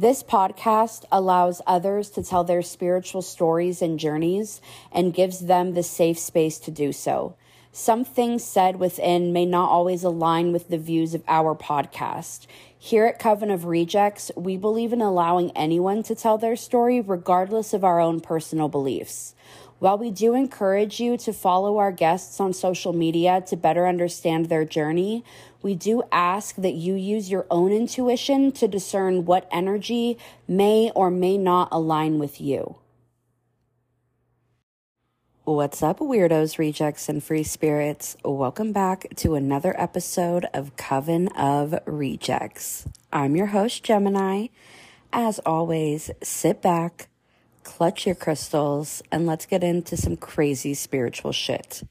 This podcast allows others to tell their spiritual stories and journeys and gives them the safe space to do so. Some things said within may not always align with the views of our podcast. Here at Coven of Rejects, we believe in allowing anyone to tell their story regardless of our own personal beliefs. While we do encourage you to follow our guests on social media to better understand their journey, we do ask that you use your own intuition to discern what energy may or may not align with you. What's up, weirdos, rejects, and free spirits? Welcome back to another episode of Coven of Rejects. I'm your host, Gemini. As always, sit back clutch your crystals, and let's get into some crazy spiritual shit.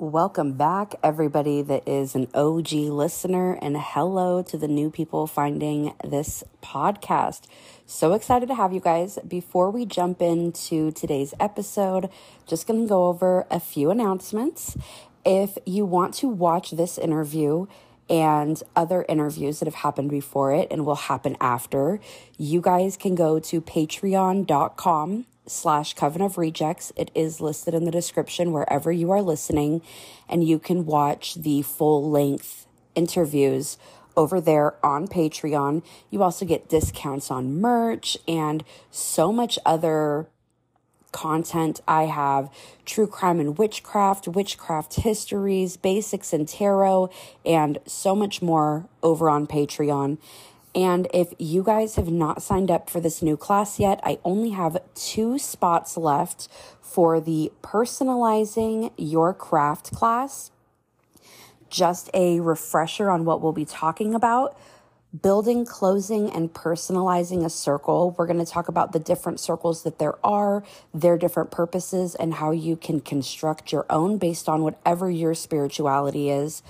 Welcome back, everybody that is an OG listener, and hello to the new people finding this podcast. So excited to have you guys. Before we jump into today's episode, just going to go over a few announcements. If you want to watch this interview, and other interviews that have happened before it and will happen after, you guys can go to patreon.com slash coven of rejects. It is listed in the description wherever you are listening, and you can watch the full length interviews over there on Patreon. You also get discounts on merch and so much other content. I have true crime and witchcraft, witchcraft histories, basics and tarot, and so much more over on Patreon. And if you guys have not signed up for this new class yet, I only have two spots left for the personalizing your craft class. Just a refresher on what we'll be talking about building, closing, and personalizing a circle. We're going to talk about the different circles that there are, their different purposes, and how you can construct your own based on whatever your spirituality is.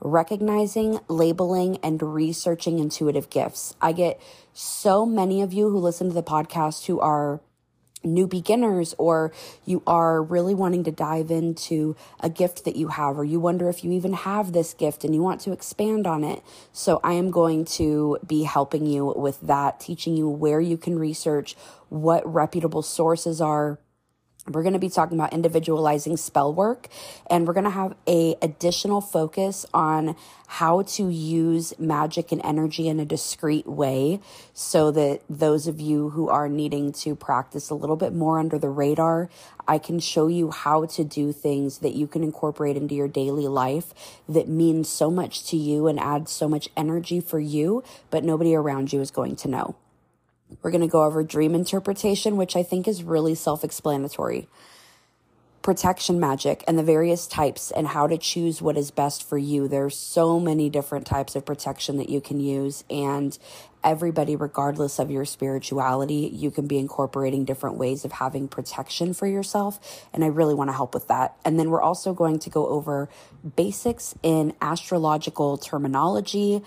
Recognizing, labeling, and researching intuitive gifts. I get so many of you who listen to the podcast who are new beginners or you are really wanting to dive into a gift that you have or you wonder if you even have this gift and you want to expand on it. So I am going to be helping you with that, teaching you where you can research, what reputable sources are we're going to be talking about individualizing spell work and we're going to have a additional focus on how to use magic and energy in a discreet way so that those of you who are needing to practice a little bit more under the radar I can show you how to do things that you can incorporate into your daily life that mean so much to you and add so much energy for you but nobody around you is going to know we're going to go over dream interpretation, which I think is really self explanatory. Protection magic and the various types and how to choose what is best for you. There's so many different types of protection that you can use, and everybody, regardless of your spirituality, you can be incorporating different ways of having protection for yourself. And I really want to help with that. And then we're also going to go over basics in astrological terminology.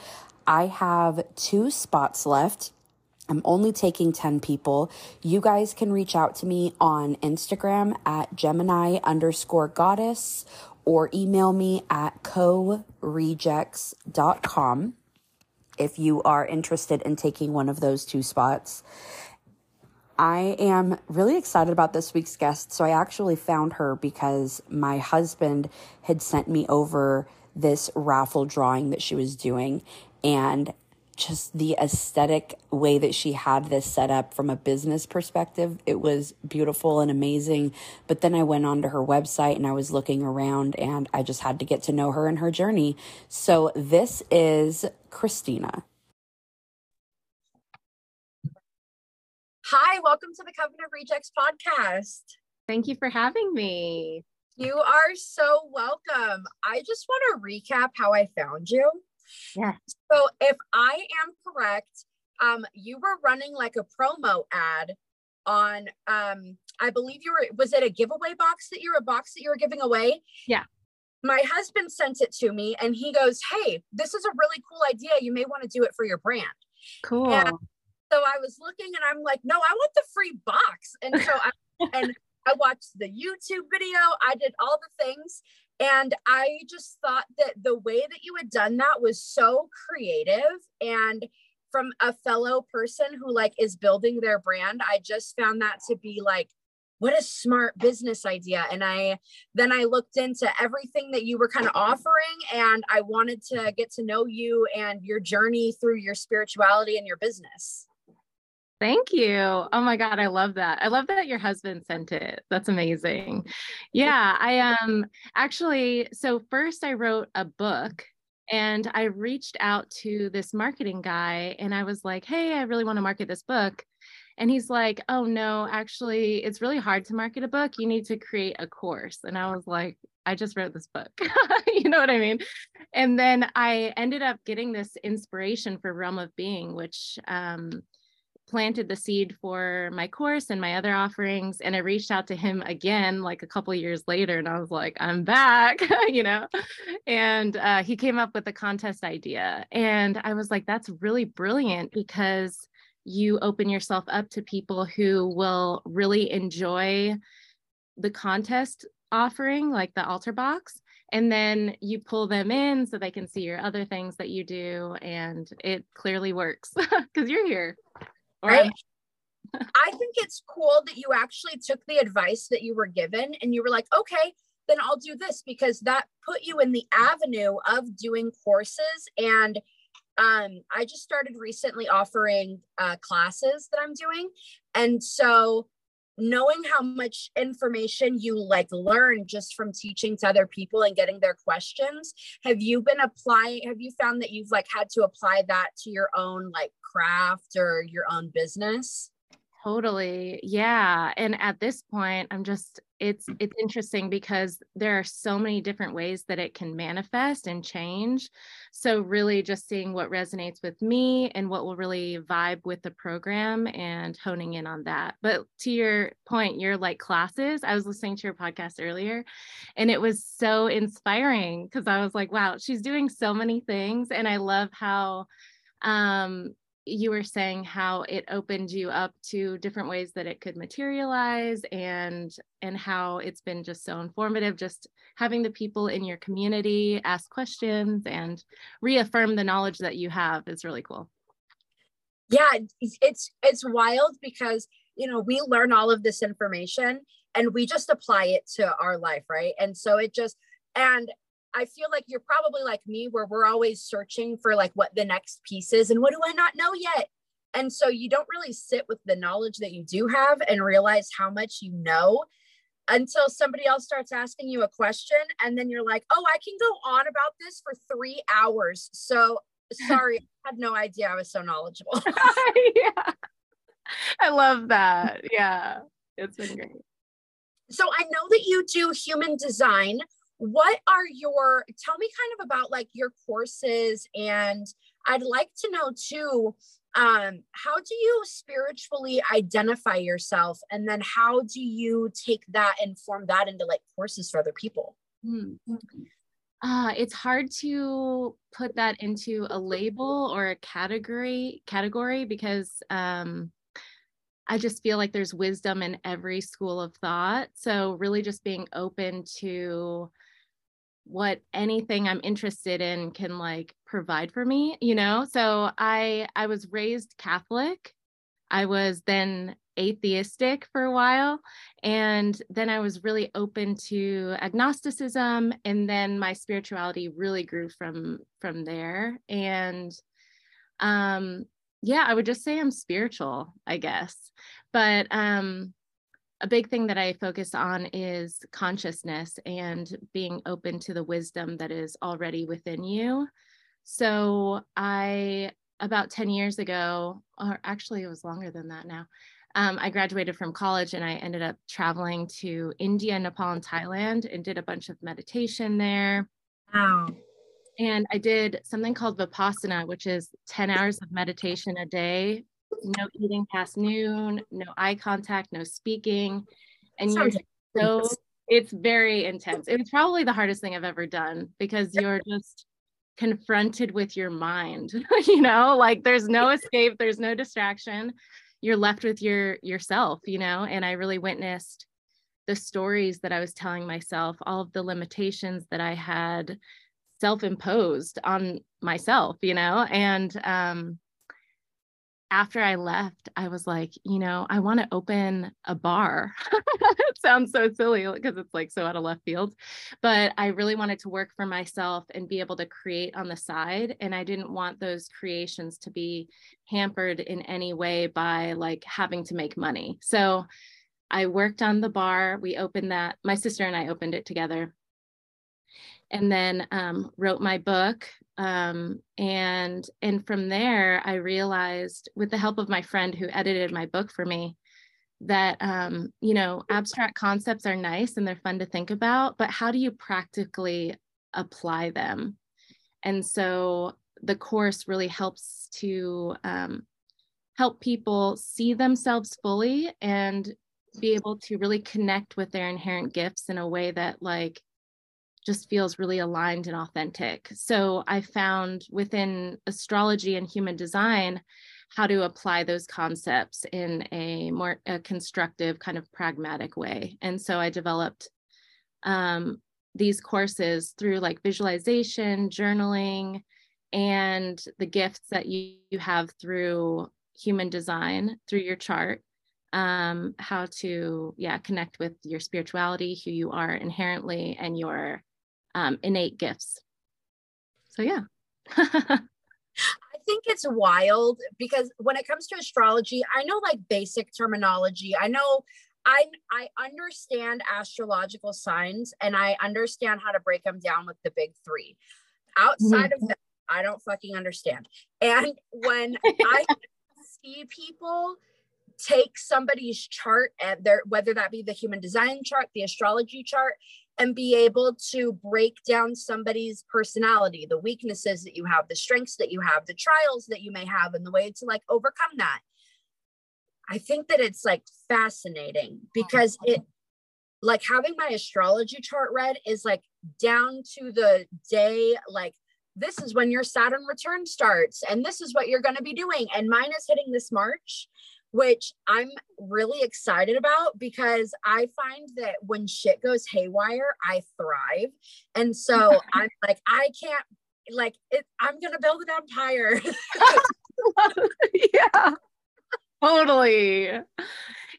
I have two spots left I'm only taking 10 people. You guys can reach out to me on Instagram at Gemini underscore goddess or email me at co-rejects.com if you are interested in taking one of those two spots. I am really excited about this week's guest. So I actually found her because my husband had sent me over this raffle drawing that she was doing. And just the aesthetic way that she had this set up from a business perspective. It was beautiful and amazing. But then I went onto her website and I was looking around and I just had to get to know her and her journey. So this is Christina. Hi, welcome to the Coven of Rejects podcast. Thank you for having me. You are so welcome. I just want to recap how I found you. Yeah. So if I am correct, um, you were running like a promo ad on um I believe you were was it a giveaway box that you're a box that you were giving away? Yeah. My husband sent it to me and he goes, Hey, this is a really cool idea. You may want to do it for your brand. Cool. And so I was looking and I'm like, no, I want the free box. And so I and I watched the YouTube video, I did all the things. And I just thought that the way that you had done that was so creative. And from a fellow person who like is building their brand i just found that to be like what a smart business idea and i then i looked into everything that you were kind of offering and i wanted to get to know you and your journey through your spirituality and your business Thank you. Oh my God, I love that. I love that your husband sent it. That's amazing. Yeah, I um actually so first I wrote a book and I reached out to this marketing guy and I was like, "Hey, I really want to market this book." And he's like, "Oh no, actually, it's really hard to market a book. You need to create a course." And I was like, "I just wrote this book." you know what I mean? And then I ended up getting this inspiration for Realm of Being, which um planted the seed for my course and my other offerings and i reached out to him again like a couple years later and i was like i'm back you know? And uh, he came up with a contest idea and i was like that's really brilliant because you open yourself up to people who will really enjoy the contest offering like the altar box and then you pull them in so they can see your other things that you do and it clearly works because you're here right? I think it's cool that you actually took the advice that you were given and you were like, okay, then I'll do this because that put you in the avenue of doing courses. And um, I just started recently offering uh, classes that I'm doing. And so knowing how much information you like learn just from teaching to other people and getting their questions have you been applying have you found that you've like had to apply that to your own like craft or your own business Totally. Yeah. And at this point, I'm just it's it's interesting because there are so many different ways that it can manifest and change. So really just seeing what resonates with me and what will really vibe with the program and honing in on that. But to your point, your like classes, I was listening to your podcast earlier and it was so inspiring because I was like, wow, she's doing so many things and I love how um you were saying how it opened you up to different ways that it could materialize and and how it's been just so informative just having the people in your community ask questions and reaffirm the knowledge that you have is really cool. Yeah it's it's wild because you know we learn all of this information and we just apply it to our life right? And so it just and I feel like you're probably like me, where we're always searching for like what the next piece is and what do I not know yet? And so you don't really sit with the knowledge that you do have and realize how much you know until somebody else starts asking you a question. And then you're like, oh, I can go on about this for three hours. So sorry, I had no idea I was so knowledgeable. yeah. I love that. Yeah. It's been great. So I know that you do human design what are your tell me kind of about like your courses and i'd like to know too um how do you spiritually identify yourself and then how do you take that and form that into like courses for other people hmm. uh, it's hard to put that into a label or a category category because um I just feel like there's wisdom in every school of thought. So, really, just being open to what anything i'm interested in can like provide for me you know? So i i was raised catholic. I was then atheistic for a while and then i was really open to agnosticism and then my spirituality really grew from from there. And um yeah i would just say i'm spiritual i guess. But um a big thing that I focus on is consciousness and being open to the wisdom that is already within you. So, I, about 10 years ago, or actually it was longer than that now, um, I graduated from college and I ended up traveling to India, Nepal, and Thailand and did a bunch of meditation there. Wow. And I did something called Vipassana, which is 10 hours of meditation a day no eating past noon, no eye contact, no speaking. And you're so it's very intense. It was probably the hardest thing I've ever done because you're just confronted with your mind, you know, like there's no escape, there's no distraction. You're left with your yourself, you know, and I really witnessed the stories that I was telling myself, all of the limitations that I had self-imposed on myself, you know, and um after I left, I was like, you know, I want to open a bar. it sounds so silly because it's like so out of left field, but I really wanted to work for myself and be able to create on the side. And I didn't want those creations to be hampered in any way by like having to make money. So I worked on the bar. We opened that, my sister and I opened it together. And then um, wrote my book, um, and and from there i realized with the help of my friend who edited my book for me that um, you know abstract concepts are nice and they're fun to think about but how do you practically apply them? And so the course really helps to um, help people see themselves fully and be able to really connect with their inherent gifts in a way that like just feels really aligned and authentic. So I found within astrology and human design how to apply those concepts in a more a constructive kind of pragmatic way. And so I developed um, these courses through like visualization, journaling, and the gifts that you, you have through human design through your chart um, how to yeah connect with your spirituality who you are inherently and your um, innate gifts. So, yeah. I think it's wild because when it comes to astrology, I know like basic terminology. I know I I understand astrological signs and I understand how to break them down with the big 3. Outside mm-hmm. of that, I don't fucking understand. And when I see people take somebody's chart and their whether that be the human design chart, the astrology chart, and be able to break down somebody's personality, the weaknesses that you have, the strengths that you have, the trials that you may have, and the way to like overcome that. I think that it's like fascinating because it, like having my astrology chart read is like down to the day, like this is when your Saturn return starts, and this is what you're going to be doing. And mine is hitting this March which I'm really excited about because I find that when shit goes haywire, I thrive. And so I'm like, I can't, like, it, I'm going to build an empire. yeah, totally.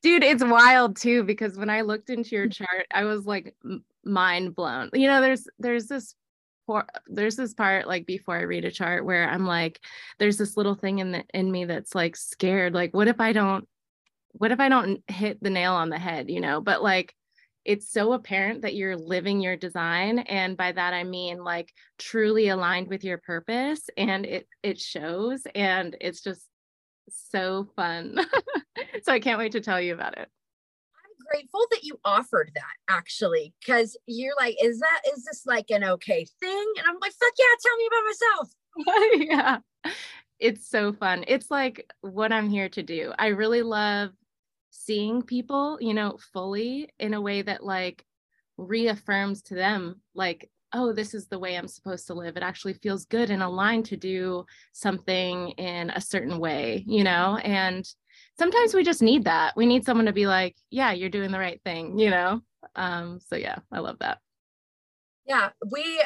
Dude, it's wild too because when I looked into your chart, I was like mind blown. You know, there's there's this there's this part like before I read a chart where I'm like, there's this little thing in the in me that's like scared. Like, what if I don't, what if I don't hit the nail on the head, you know? But like it's so apparent that you're living your design. And by that I mean like truly aligned with your purpose and it it shows and it's just so fun. so I can't wait to tell you about it grateful that you offered that actually, because you're like, is that is this like an okay thing? And I'm like, fuck yeah, tell me about myself. yeah. It's so fun. It's like what I'm here to do. I really love seeing people, you know, fully in a way that like reaffirms to them like oh, this is the way I'm supposed to live. It actually feels good and aligned to do something in a certain way, you know? And sometimes we just need that. We need someone to be like, yeah, you're doing the right thing, you know? Um, so yeah, I love that. Yeah, we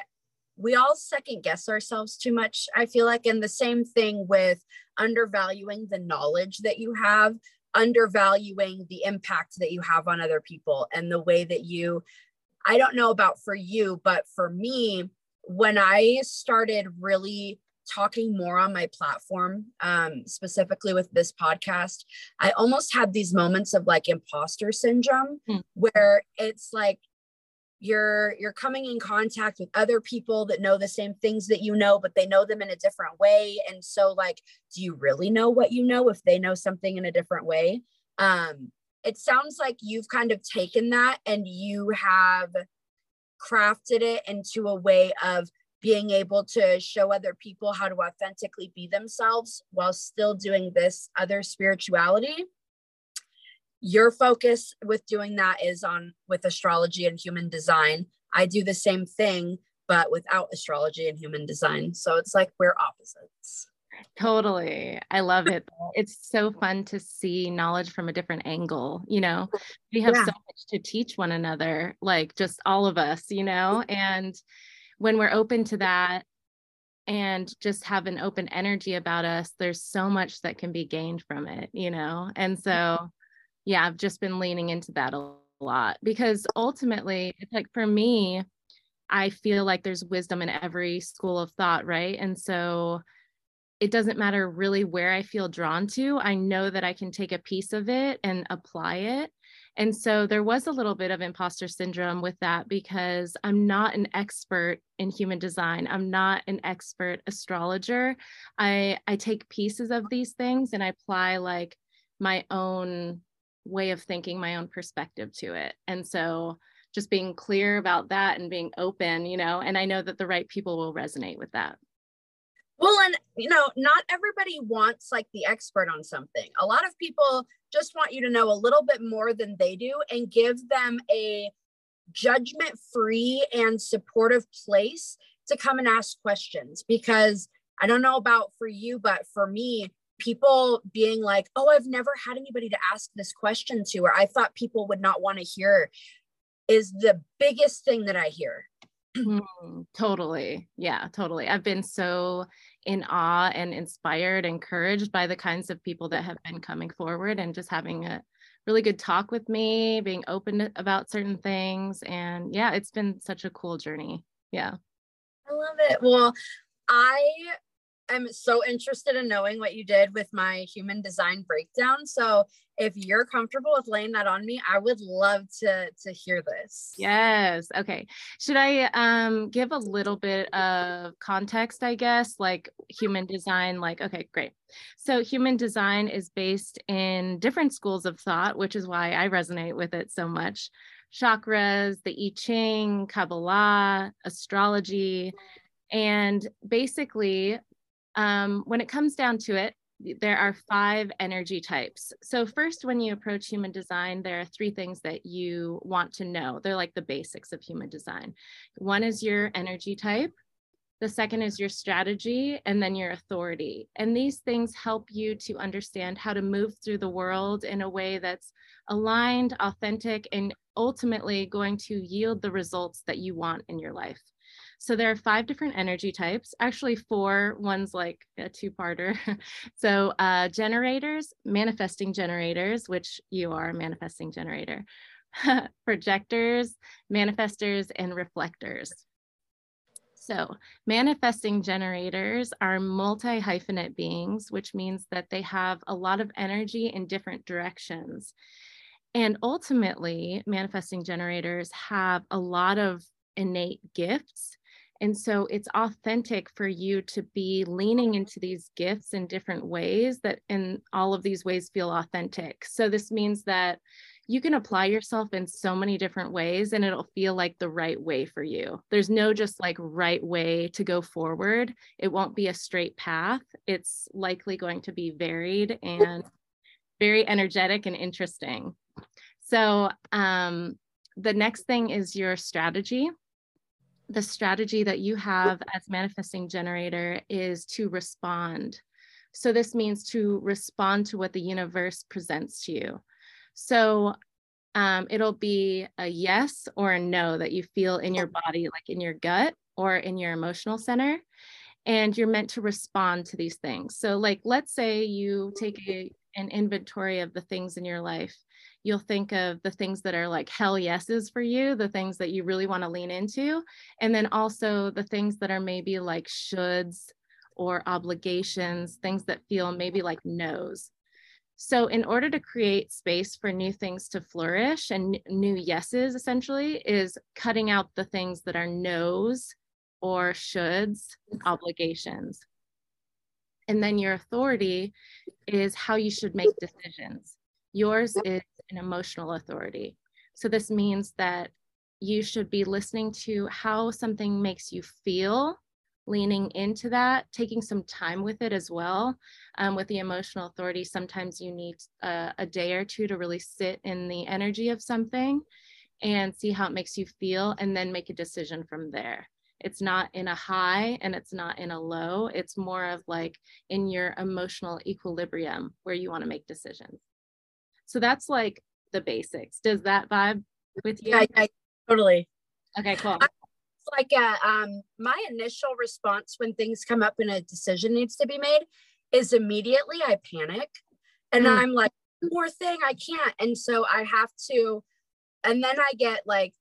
we all second guess ourselves too much. I feel like and the same thing with undervaluing the knowledge that you have, undervaluing the impact that you have on other people and the way that you I don't know about for you, but for me, when I started really talking more on my platform, um, specifically with this podcast, I almost had these moments of like imposter syndrome hmm. where it's like you're you're coming in contact with other people that know the same things that you know but they know them in a different way and so like do you really know what you know if they know something in a different way um it sounds like you've kind of taken that and you have crafted it into a way of being able to show other people how to authentically be themselves while still doing this other spirituality your focus with doing that is on with astrology and human design. I do the same thing but without astrology and human design. So it's like we're opposites. Totally. I love it. It's so fun to see knowledge from a different angle you know? We have yeah. so much to teach one another like just all of us you know? And when we're open to that and just have an open energy about us, there's so much that can be gained from it, you know? And so, yeah, I've just been leaning into that a lot because ultimately, it's like for me, I feel like there's wisdom in every school of thought, right? And so it doesn't matter really where I feel drawn to. I know that I can take a piece of it and apply it. And so there was a little bit of imposter syndrome with that because I'm not an expert in human design. I'm not an expert astrologer. I I take pieces of these things and I apply like my own way of thinking, my own perspective to it. And so just being clear about that and being open, you know, and I know that the right people will resonate with that. Well, and you know, not everybody wants like the expert on something. A lot of people just want you to know a little bit more than they do and give them a judgment free and supportive place to come and ask questions because I don't know about for you, but for me, people being like, oh, I've never had anybody to ask this question to, or I thought people would not want to hear is the biggest thing that I hear. Mm, totally. Yeah, totally. I've been so in awe and inspired, encouraged by the kinds of people that have been coming forward and just having a really good talk with me, being open about certain things. And yeah, it's been such a cool journey. Yeah. I love it. Well, I am so interested in knowing what you did with my human design breakdown. So if you're comfortable with laying that on me, I would love to to hear this. Yes. Okay. Should I um give a little bit of context, I guess, like human design like okay, great. So human design is based in different schools of thought, which is why I resonate with it so much. Chakras, the I Ching, Kabbalah, astrology, and basically um, when it comes down to it, there are five energy types. So, first, when you approach human design, there are three things that you want to know. They're like the basics of human design. One is your energy type, the second is your strategy, and then your authority. And these things help you to understand how to move through the world in a way that's aligned, authentic, and ultimately going to yield the results that you want in your life. So there are five different energy types, actually four, one's like a two-parter. so uh, generators, manifesting generators, which you are a manifesting generator, projectors, manifestors, and reflectors. So, manifesting generators are multi hyphenate beings, which means that they have a lot of energy in different directions. And ultimately, manifesting generators have a lot of innate gifts and so it's authentic for you to be leaning into these gifts in different ways that in all of these ways feel authentic. So this means that you can apply yourself in so many different ways and it'll feel like the right way for you. There's no just like right way to go forward. It won't be a straight path. It's likely going to be varied and very energetic and interesting. So, um, the next thing is your strategy the strategy that you have as manifesting generator is to respond. So this means to respond to what the universe presents to you. So um, it'll be a yes or a no that you feel in your body, like in your gut or in your emotional center. And you're meant to respond to these things. So, like, let's say you take a, an inventory of the things in your life you'll think of the things that are like hell yeses for you, the things that you really want to lean into, and then also the things that are maybe like shoulds or obligations, things that feel maybe like no's. So, in order to create space for new things to flourish and new yeses, essentially, is cutting out the things that are no's or shoulds, obligations. And then your authority is how you should make decisions. Yours is an emotional authority. So this means that you should be listening to how something makes you feel, leaning into that, taking some time with it as well. Um, with the emotional authority, sometimes you need a, a day or two to really sit in the energy of something and see how it makes you feel, and then make a decision from there. It's not in a high and it's not in a low. It's more of like in your emotional equilibrium where you want to make decisions. So that's like the basics. Does that vibe with you? Yeah, yeah totally. Okay, cool. like a, um, my initial response when things come up and a decision needs to be made is immediately I panic and mm. I'm like, more thing, I can't. And so I have to, and then I get like,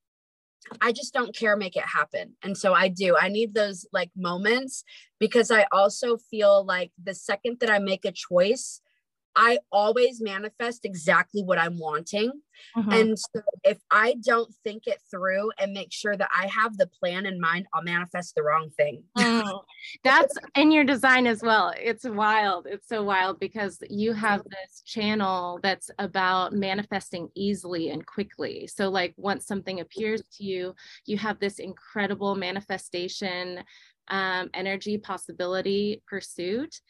I just don't care, make it happen. And so I do. I need those like moments because I also feel like the second that I make a choice, I always manifest exactly what I'm wanting. Mm-hmm. And so if I don't think it through and make sure that I have the plan in mind, I'll manifest the wrong thing. Mm. That's in your design as well. It's wild. It's so wild because you have this channel that's about manifesting easily and quickly. So, like, once something appears to you, you have this incredible manifestation um, energy possibility pursuit.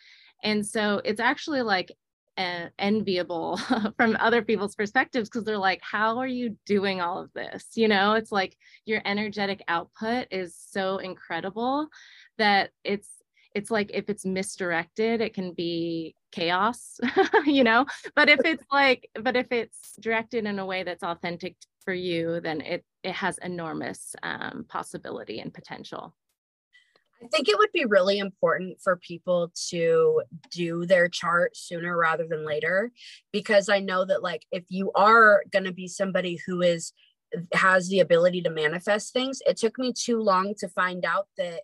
And so it's actually like enviable from other people's perspectives because they're like how are you doing all of this? You know it's like your energetic output is so incredible that it's it's like if it's misdirected it can be chaos you know? But if it's like but if it's directed in a way that's authentic for you then it it has enormous um, possibility and potential I think it would be really important for people to do their chart sooner rather than later because I know that like if you are going to be somebody who is has the ability to manifest things, it took me too long to find out that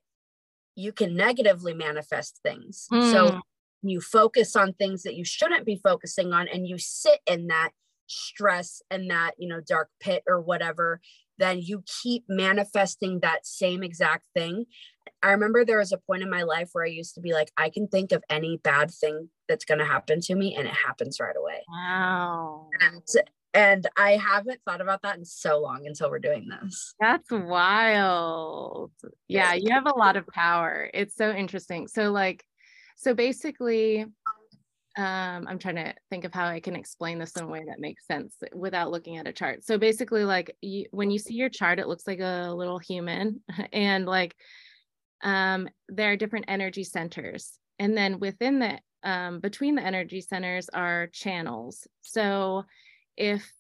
you can negatively manifest things. Mm. So you focus on things that you shouldn't be focusing on and you sit in that stress and that, you know, dark pit or whatever then you keep manifesting that same exact thing. I remember there was a point in my life where I used to be like, I can think of any bad thing that's going to happen to me, and it happens right away. Wow. And, and I haven't thought about that in so long until we're doing this. That's wild. Yeah, you have a lot of power. It's so interesting. So, like, so basically, um, I'm trying to think of how I can explain this in a way that makes sense without looking at a chart. So basically, like you, when you see your chart, it looks like a little human, and like um, there are different energy centers. And then within the, um, between the energy centers are channels. So if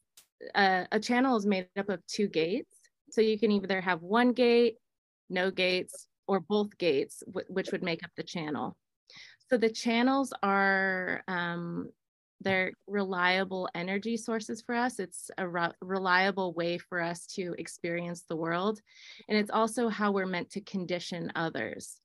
a, a channel is made up of two gates, so you can either have one gate, no gates, or both gates, which would make up the channel. So the channels are um, they're reliable energy sources for us. It's a re- reliable way for us to experience the world. And it's also how we're meant to condition others.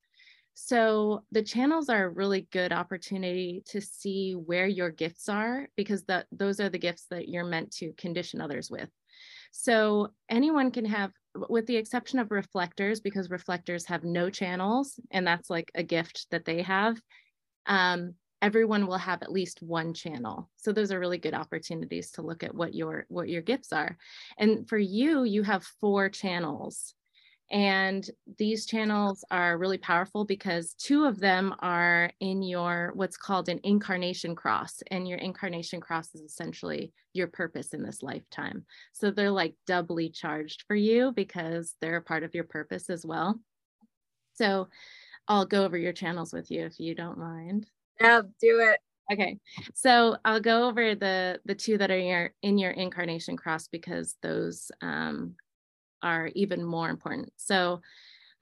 So the channels are a really good opportunity to see where your gifts are because the, those are the gifts that you're meant to condition others with. So anyone can have, with the exception of reflectors, because reflectors have no channels, and that's like a gift that they have. Um, everyone will have at least one channel. So those are really good opportunities to look at what your what your gifts are. And for you you have four channels. And these channels are really powerful because two of them are in your what's called an incarnation cross. And your incarnation cross is essentially your purpose in this lifetime. So they're like doubly charged for you because they're a part of your purpose as well. So i'll go over your channels with you if you don't mind yeah, do it. Okay, so I'll go over the the two that are in your in your incarnation cross because those um, are even more important. So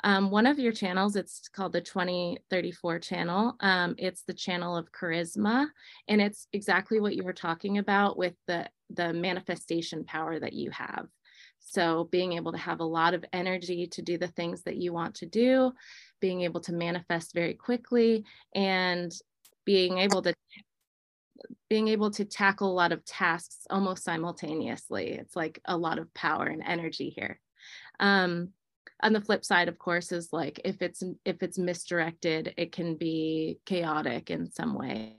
um, one of your channels, it's called the 2034 channel. Um, it's the channel of charisma, and it's exactly what you were talking about with the the manifestation power that you have. So being able to have a lot of energy to do the things that you want to do, being able to manifest very quickly, and being able to being able to tackle a lot of tasks almost simultaneously. It's like a lot of power and energy here. Um, on the flip side, of course, is like if it's if it's misdirected, it can be chaotic in some way.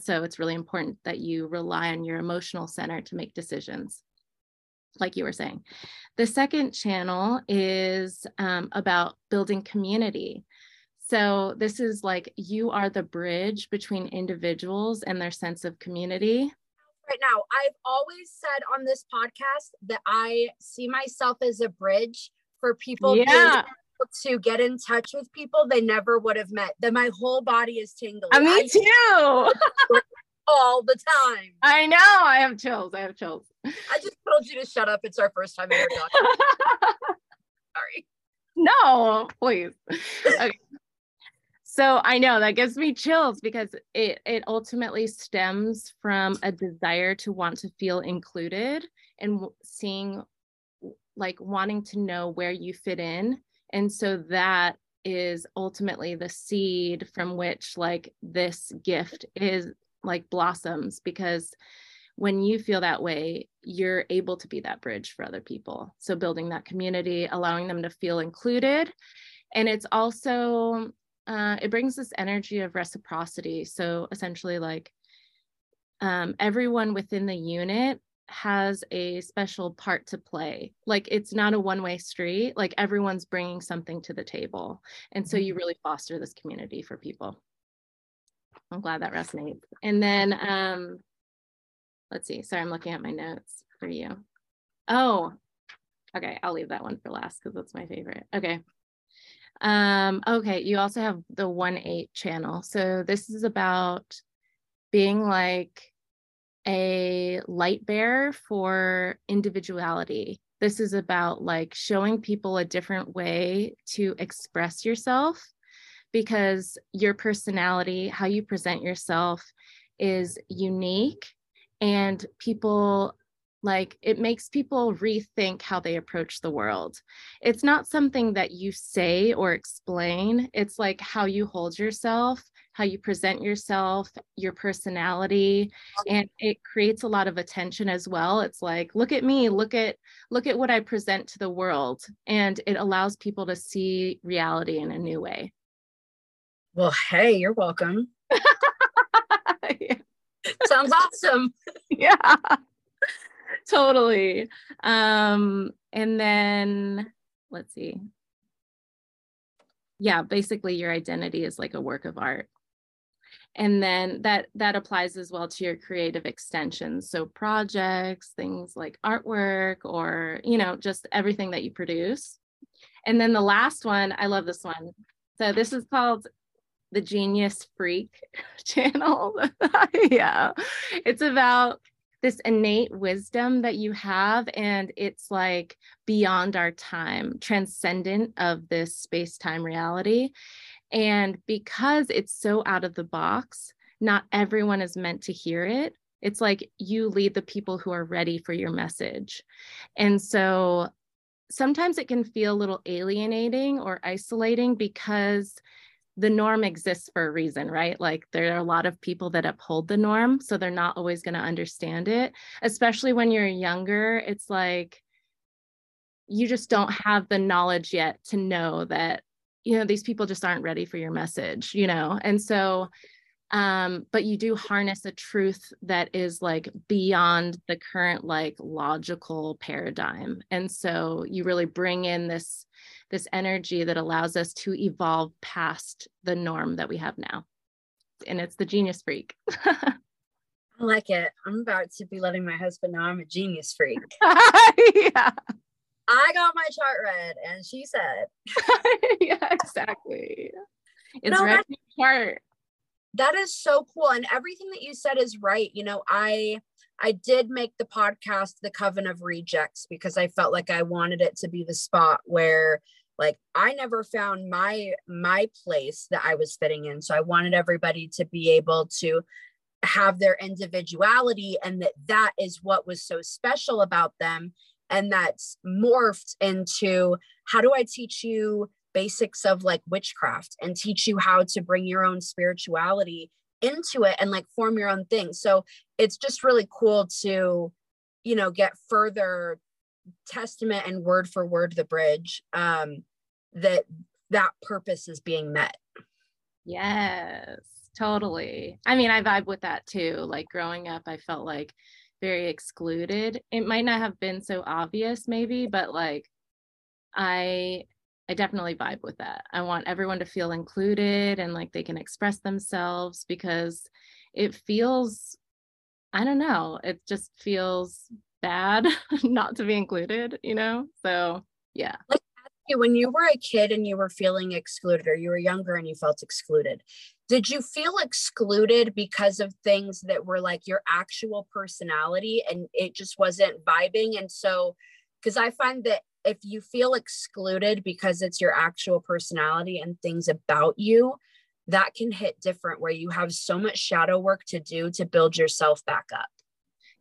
So it's really important that you rely on your emotional center to make decisions, like you were saying. The second channel is um, about building community. So this is like you are the bridge between individuals and their sense of community. Right now, I've always said on this podcast that I see myself as a bridge for people yeah. to get in touch with people they never would have met. That my whole body is tingling. Uh, me too. all the time. I know. I have chills. I have chills. I just told you to shut up. It's our first time ever talking. Sorry. no, please. Okay. So I know that gives me chills because it it ultimately stems from a desire to want to feel included and seeing like wanting to know where you fit in. And so that is ultimately the seed from which like this gift is like blossoms because when you feel that way, you're able to be that bridge for other people. So building that community, allowing them to feel included. And it's also uh, it brings this energy of reciprocity. So essentially, like um, everyone within the unit has a special part to play. Like it's not a one way street, like everyone's bringing something to the table. And so you mm-hmm. really foster this community for people. I'm glad that resonates. And then, um, let's see. Sorry, I'm looking at my notes for you. Oh, okay. I'll leave that one for last because that's my favorite. Okay. Um, okay, you also have the 1 8 channel. So this is about being like a light bearer for individuality. This is about like showing people a different way to express yourself because your personality, how you present yourself is unique and people like it makes people rethink how they approach the world. It's not something that you say or explain. It's like how you hold yourself how you present yourself your personality and it creates a lot of attention as well. It's like look at me look at look at what i present to the world. And it allows people to see reality in a new way well hey you're welcome yeah. sounds awesome yeah totally. Um, and then let's see. Yeah, basically your identity is like a work of art. And then that that applies as well to your creative extensions. So projects, things like artwork or, you know, just everything that you produce. And then the last one, I love this one. So this is called the Genius Freak channel. yeah. It's about this innate wisdom that you have and it's like beyond our time transcendent of this space-time reality and because it's so out of the box not everyone is meant to hear it it's like you lead the people who are ready for your message and so sometimes it can feel a little alienating or isolating because the norm exists for a reason, right? Like there are a lot of people that uphold the norm, so they're not always going to understand it, especially when you're younger. It's like you just don't have the knowledge yet to know that you know these people just aren't ready for your message, you know. And so um but you do harness a truth that is like beyond the current like logical paradigm and so you really bring in this this energy that allows us to evolve past the norm that we have now. And it's the genius freak. I like it. I'm about to be letting my husband know I'm a genius freak. yeah. I got my chart read and she said. yeah, exactly. It's no, read chart. That is so cool. And everything that you said is right. You know, I I did make the podcast The Coven of Rejects because I felt like I wanted it to be the spot where like i never found my my place that i was fitting in. So i wanted everybody to be able to have their individuality and that that is what was so special about them and that's morphed into how do i teach you basics of like witchcraft and teach you how to bring your own spirituality into it and like form your own thing. So it's just really cool to you know get further testament and word for word the bridge um that that purpose is being met. Yes totally. I mean i vibe with that too. Like growing up i felt like very excluded. It might not have been so obvious maybe but like i i definitely vibe with that i want everyone to feel included and like they can express themselves because it feels I don't know. It just feels bad not to be included, you know? So, yeah. Like when you were a kid and you were feeling excluded or you were younger and you felt excluded, did you feel excluded because of things that were like your actual personality and it just wasn't vibing? And so, because I find that if you feel excluded because it's your actual personality and things about you, that can hit different where you have so much shadow work to do to build yourself back up.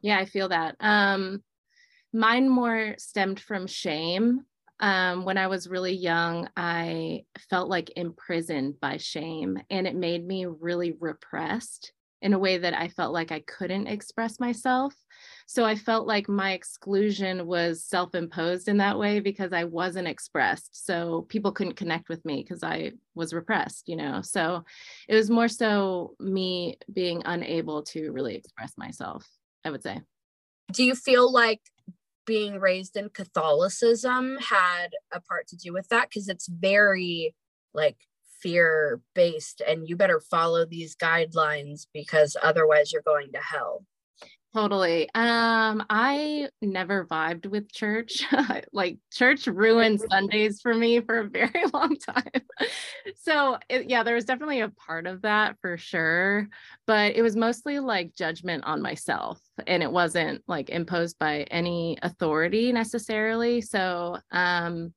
Yeah, I feel that. Um mine more stemmed from shame. Um, when I was really young, I felt like imprisoned by shame, and it made me really repressed in a way that I felt like I couldn't express myself. So I felt like my exclusion was self imposed in that way because I wasn't expressed. So people couldn't connect with me because I was repressed, you know? So it was more so me being unable to really express myself, I would say. Do you feel like being raised in Catholicism had a part to do with that? Because it's very like fear based and you better follow these guidelines because otherwise you're going to hell totally. Um i never vibed with church. Like church ruined sundays for me for a very long time. So it, yeah there was definitely a part of that for sure but it was mostly like judgment on myself and it wasn't like imposed by any authority necessarily. So um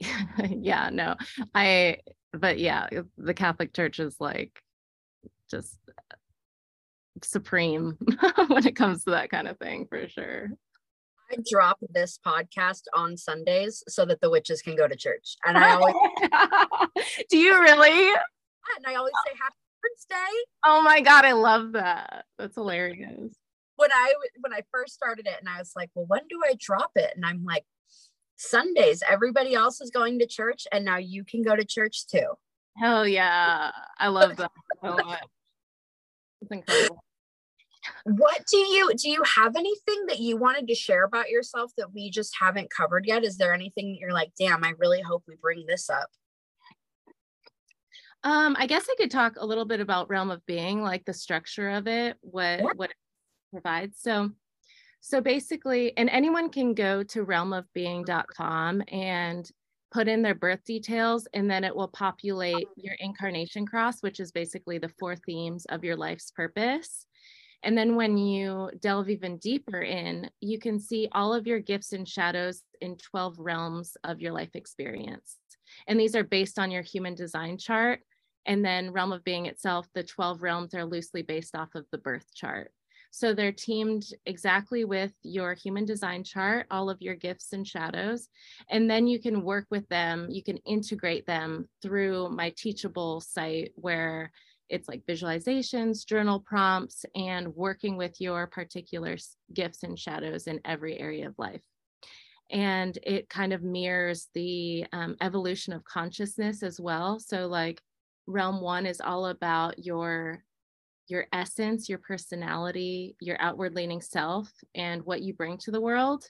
yeah no i but yeah, the Catholic Church is like just supreme when it comes to that kind of thing for sure. I drop this podcast on Sundays so that the witches can go to church. And I always Do you really? And I always say happy birthday. Oh my god, I love that. That's hilarious. When I when I first started it and I was like, well, when do I drop it? And I'm like, Sundays. Everybody else is going to church, and now you can go to church too. Hell yeah. I love that so much. It's incredible. What do you do you have anything that you wanted to share about yourself that we just haven't covered yet? Is there anything that you're like, damn, I really hope we bring this up? Um, I guess I could talk a little bit about realm of being, like the structure of it, what yeah. what it provides. So so basically, and anyone can go to realmofbeing.com and put in their birth details, and then it will populate your incarnation cross, which is basically the four themes of your life's purpose. And then when you delve even deeper in, you can see all of your gifts and shadows in 12 realms of your life experience. And these are based on your human design chart. And then Realm of Being itself, the 12 realms are loosely based off of the birth chart. So they're teamed exactly with your human design chart, all of your gifts and shadows. And then you can work with them, you can integrate them through my teachable site where it's like visualizations, journal prompts, and working with your particular gifts and shadows in every area of life. And it kind of mirrors the um, evolution of consciousness as well. So, like, realm one is all about your your essence, your personality, your outward leaning self, and what you bring to the world.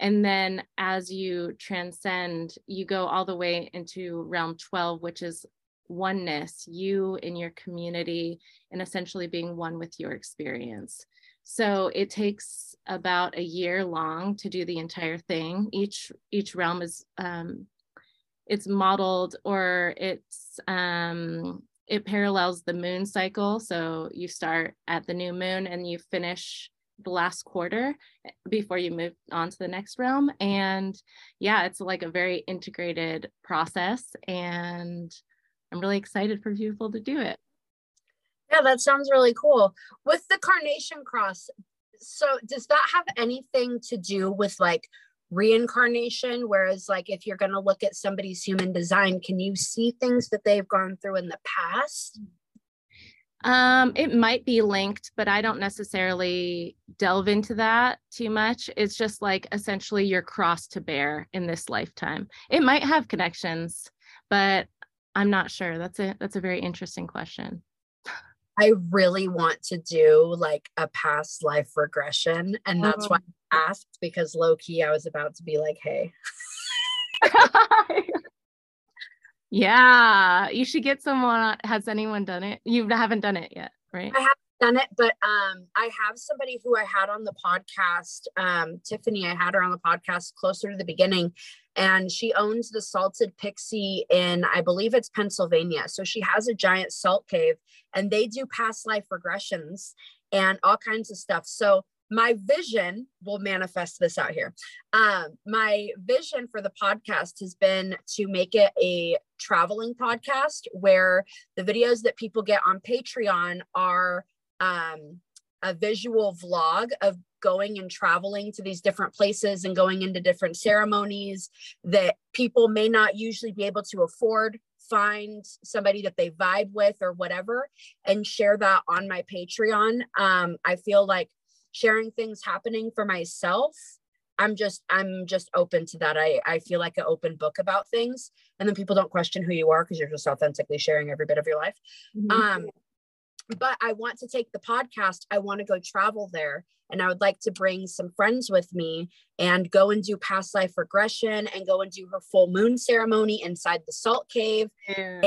And then as you transcend, you go all the way into realm 12, which is oneness, you in your community, and essentially being one with your experience. So it takes about a year long to do the entire thing. Each each realm is um, it's modeled or it's um, it parallels the moon cycle. So you start at the new moon and you finish the last quarter before you move on to the next realm. And yeah, it's like a very integrated process. And I'm really excited for people to do it. Yeah, that sounds really cool. With the carnation cross, so does that have anything to do with like reincarnation whereas like if you're going to look at somebody's human design can you see things that they've gone through in the past um it might be linked but i don't necessarily delve into that too much it's just like essentially your cross to bear in this lifetime it might have connections but i'm not sure that's a that's a very interesting question I really want to do like a past life regression. And that's why oh. I asked because low key I was about to be like, hey. yeah, you should get someone. Uh, has anyone done it? You haven't done it yet, right? I haven't done it, but um, I have somebody who I had on the podcast, um, Tiffany. I had her on the podcast closer to the beginning, and she owns the Salted Pixie in, I believe it's Pennsylvania. So she has a giant salt cave, and they do past life regressions and all kinds of stuff. So my vision will manifest this out here. Um, my vision for the podcast has been to make it a traveling podcast where the videos that people get on Patreon are um, a visual vlog of going and traveling to these different places and going into different ceremonies that people may not usually be able to afford find somebody that they vibe with or whatever and share that on my patreon. Um, i feel like sharing things happening for myself i'm just i'm just open to that. I i feel like an open book about things and then people don't question who you are because you're just authentically sharing every bit of your life. Mm-hmm. um but I want to take the podcast. I want to go travel there. And I would like to bring some friends with me and go and do past life regression and go and do her full moon ceremony inside the salt cave. Yeah.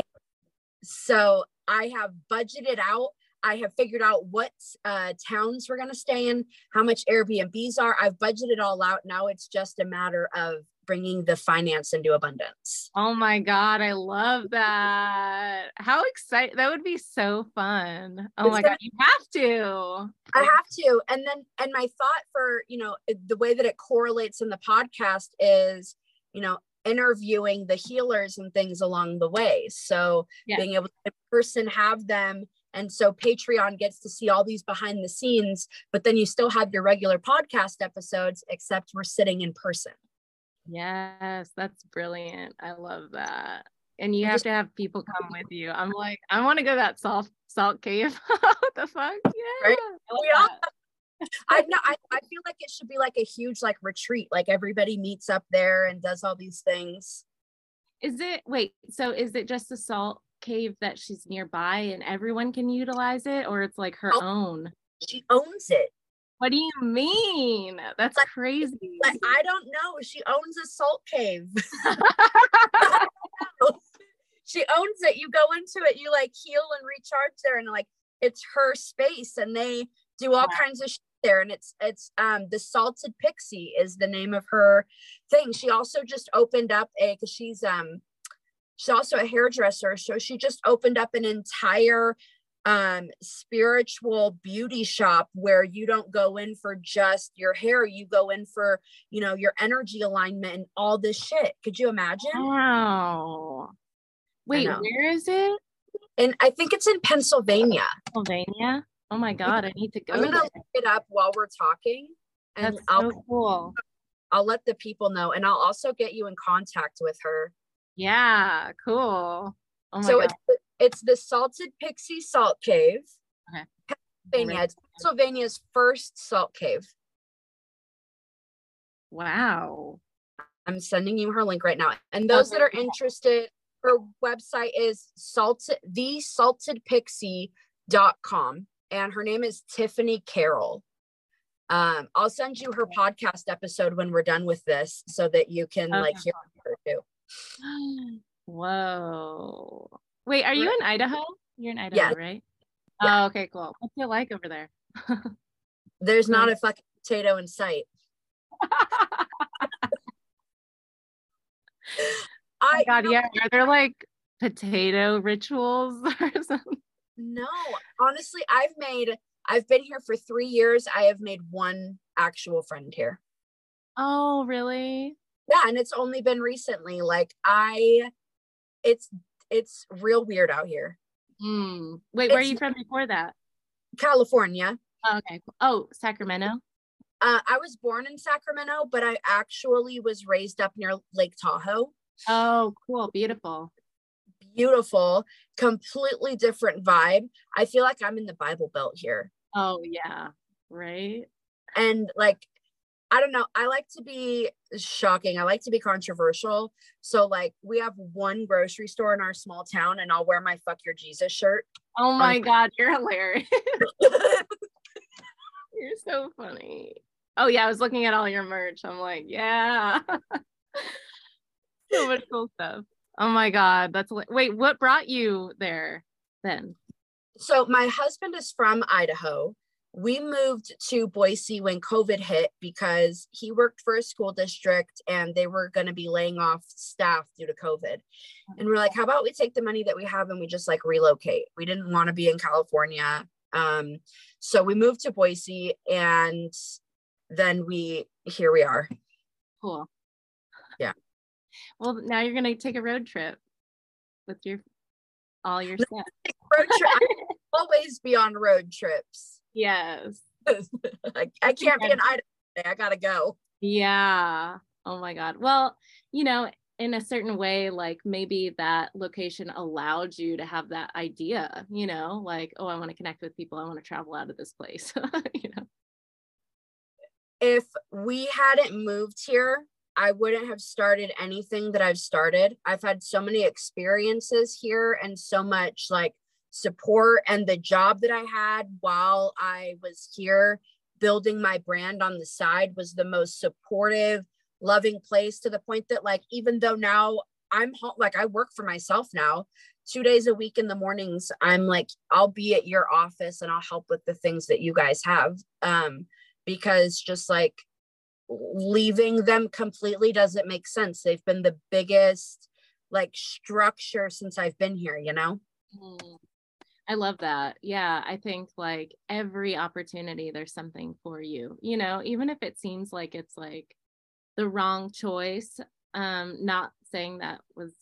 So I have budgeted out. I have figured out what uh, towns we're going to stay in, how much Airbnbs are. I've budgeted all out. Now it's just a matter of bringing the finance into abundance. Oh my God, I love that. How exciting! That would be so fun. Oh it's my gonna, God, you have to. I have to. And then, and my thought for, you know, the way that it correlates in the podcast is, you know, interviewing the healers and things along the way. So yeah. being able to in person have them and so Patreon gets to see all these behind the scenes, but then you still have your regular podcast episodes, except we're sitting in person. Yes, that's brilliant. I love that. And you have to have people come with you. I'm like, I want to go to that salt salt cave. what the fuck? Yeah. Right? I know I, I feel like it should be like a huge like retreat. Like everybody meets up there and does all these things. Is it wait, so is it just a salt cave that she's nearby and everyone can utilize it or it's like her oh, own? She owns it. What do you mean? That's like, crazy. Like, I don't know. She owns a salt cave. she owns it. You go into it, you like heal and recharge there, and like it's her space, and they do all kinds of shit there. And it's it's um the salted pixie is the name of her thing. She also just opened up a because she's um she's also a hairdresser, so she just opened up an entire um spiritual beauty shop where you don't go in for just your hair. You go in for you know your energy alignment and all this shit. Could you imagine? Wow. Wait where is it? And i think it's in pennsylvania. Pennsylvania? Oh my god i need to go i'm gonna look it up while we're talking and That's i'll so cool. I'll let the people know and i'll also get you in contact with her. Yeah cool. Oh so god. it's it's the Salted Pixie Salt Cave. Okay. Pennsylvania. It's Pennsylvania's first salt cave. Wow. I'm sending you her link right now. And those that are interested, her website is salted the saltedpixie.com and her name is Tiffany Carroll. Um, I'll send you her podcast episode when we're done with this so that you can okay. like hear her too. Whoa. Wait, are you in Idaho? You're in Idaho, yeah. right? Yeah. Oh, okay, cool. What's it like over there? There's not a fucking potato in sight. Oh I, God, yeah. Are there like potato rituals or something? No, honestly, I've made, I've been here for three years. I have made one actual friend here. Oh, really? Yeah. And it's only been recently. Like, I, it's it's real weird out here. Mm. Wait, it's, where are you from before that? California. Oh, okay. Oh, Sacramento. Uh, I was born in Sacramento, but I actually was raised up near Lake Tahoe. Oh, cool. Beautiful. Beautiful. Completely different vibe. I feel like I'm in the Bible Belt here. Oh, yeah. Right. And like I don't know. I like to be shocking. I like to be controversial. So like we have one grocery store in our small town and I'll wear my fuck your Jesus shirt. Oh my um, god, you're hilarious. you're so funny. Oh yeah, I was looking at all your merch. I'm like, yeah. so much cool stuff. Oh my god, that's wait, what brought you there then? So my husband is from Idaho we moved to Boise when COVID hit because he worked for a school district and they were going to be laying off staff due to COVID. And we're like, how about we take the money that we have and we just like relocate? We didn't want to be in California. Um, so we moved to Boise and then we here we are. Cool. Yeah. Well, now you're gonna take a road trip with your all your stuff. road trip. always be on road trips. Yes. I, I can't be in Idaho. I gotta go. Yeah. Oh my God. Well, you know, in a certain way, like maybe that location allowed you to have that idea, you know, like, oh, I want to connect with people. I want to travel out of this place, you know. If we hadn't moved here, I wouldn't have started anything that I've started. I've had so many experiences here and so much like support and the job that I had while I was here building my brand on the side was the most supportive, loving place to the point that like even though now I'm home, like I work for myself now, two days a week in the mornings, I'm like I'll be at your office and I'll help with the things that you guys have. Um, because just like leaving them completely doesn't make sense. They've been the biggest like structure since I've been here, you know? Mm. I love that. Yeah, I think like every opportunity there's something for you. You know, even if it seems like it's like the wrong choice, um not saying that was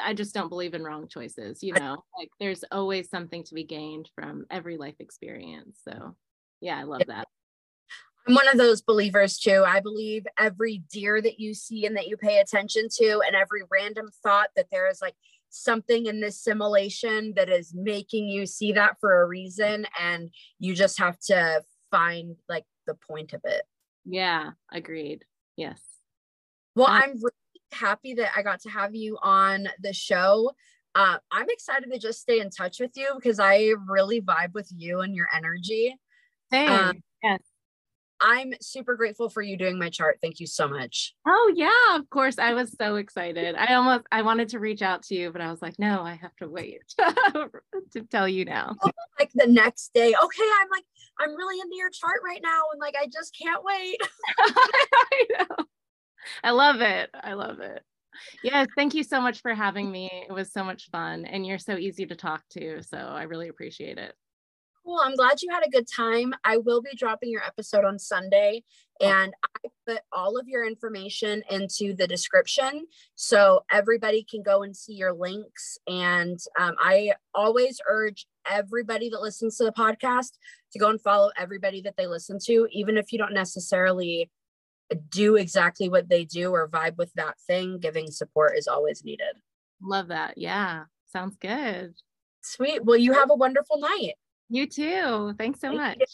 I just don't believe in wrong choices, you know. Like there's always something to be gained from every life experience. So, yeah, I love that. I'm one of those believers too. I believe every deer that you see and that you pay attention to, and every random thought that there is like something in this simulation that is making you see that for a reason and you just have to find like the point of it. Yeah agreed. Yes. Well um, i'm really happy that i got to have you on the show. Uh, i'm excited to just stay in touch with you because i really vibe with you and your energy. Same. Um, I'm super grateful for you doing my chart. Thank you so much. Oh yeah, of course. I was so excited. I almost I wanted to reach out to you, but I was like, no, I have to wait to tell you now. Oh, like the next day, okay, I'm like, I'm really into your chart right now, and like I just can't wait. I know. I love it. I love it. Yes, thank you so much for having me. It was so much fun, and you're so easy to talk to. So I really appreciate it. Cool. I'm glad you had a good time. I will be dropping your episode on Sunday and I put all of your information into the description so everybody can go and see your links. And um, I always urge everybody that listens to the podcast to go and follow everybody that they listen to, even if you don't necessarily do exactly what they do or vibe with that thing, giving support is always needed. Love that. Yeah. Sounds good. Sweet. Well, you have a wonderful night. You too. Thanks so Thank much. You.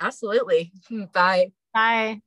Absolutely. Bye. Bye.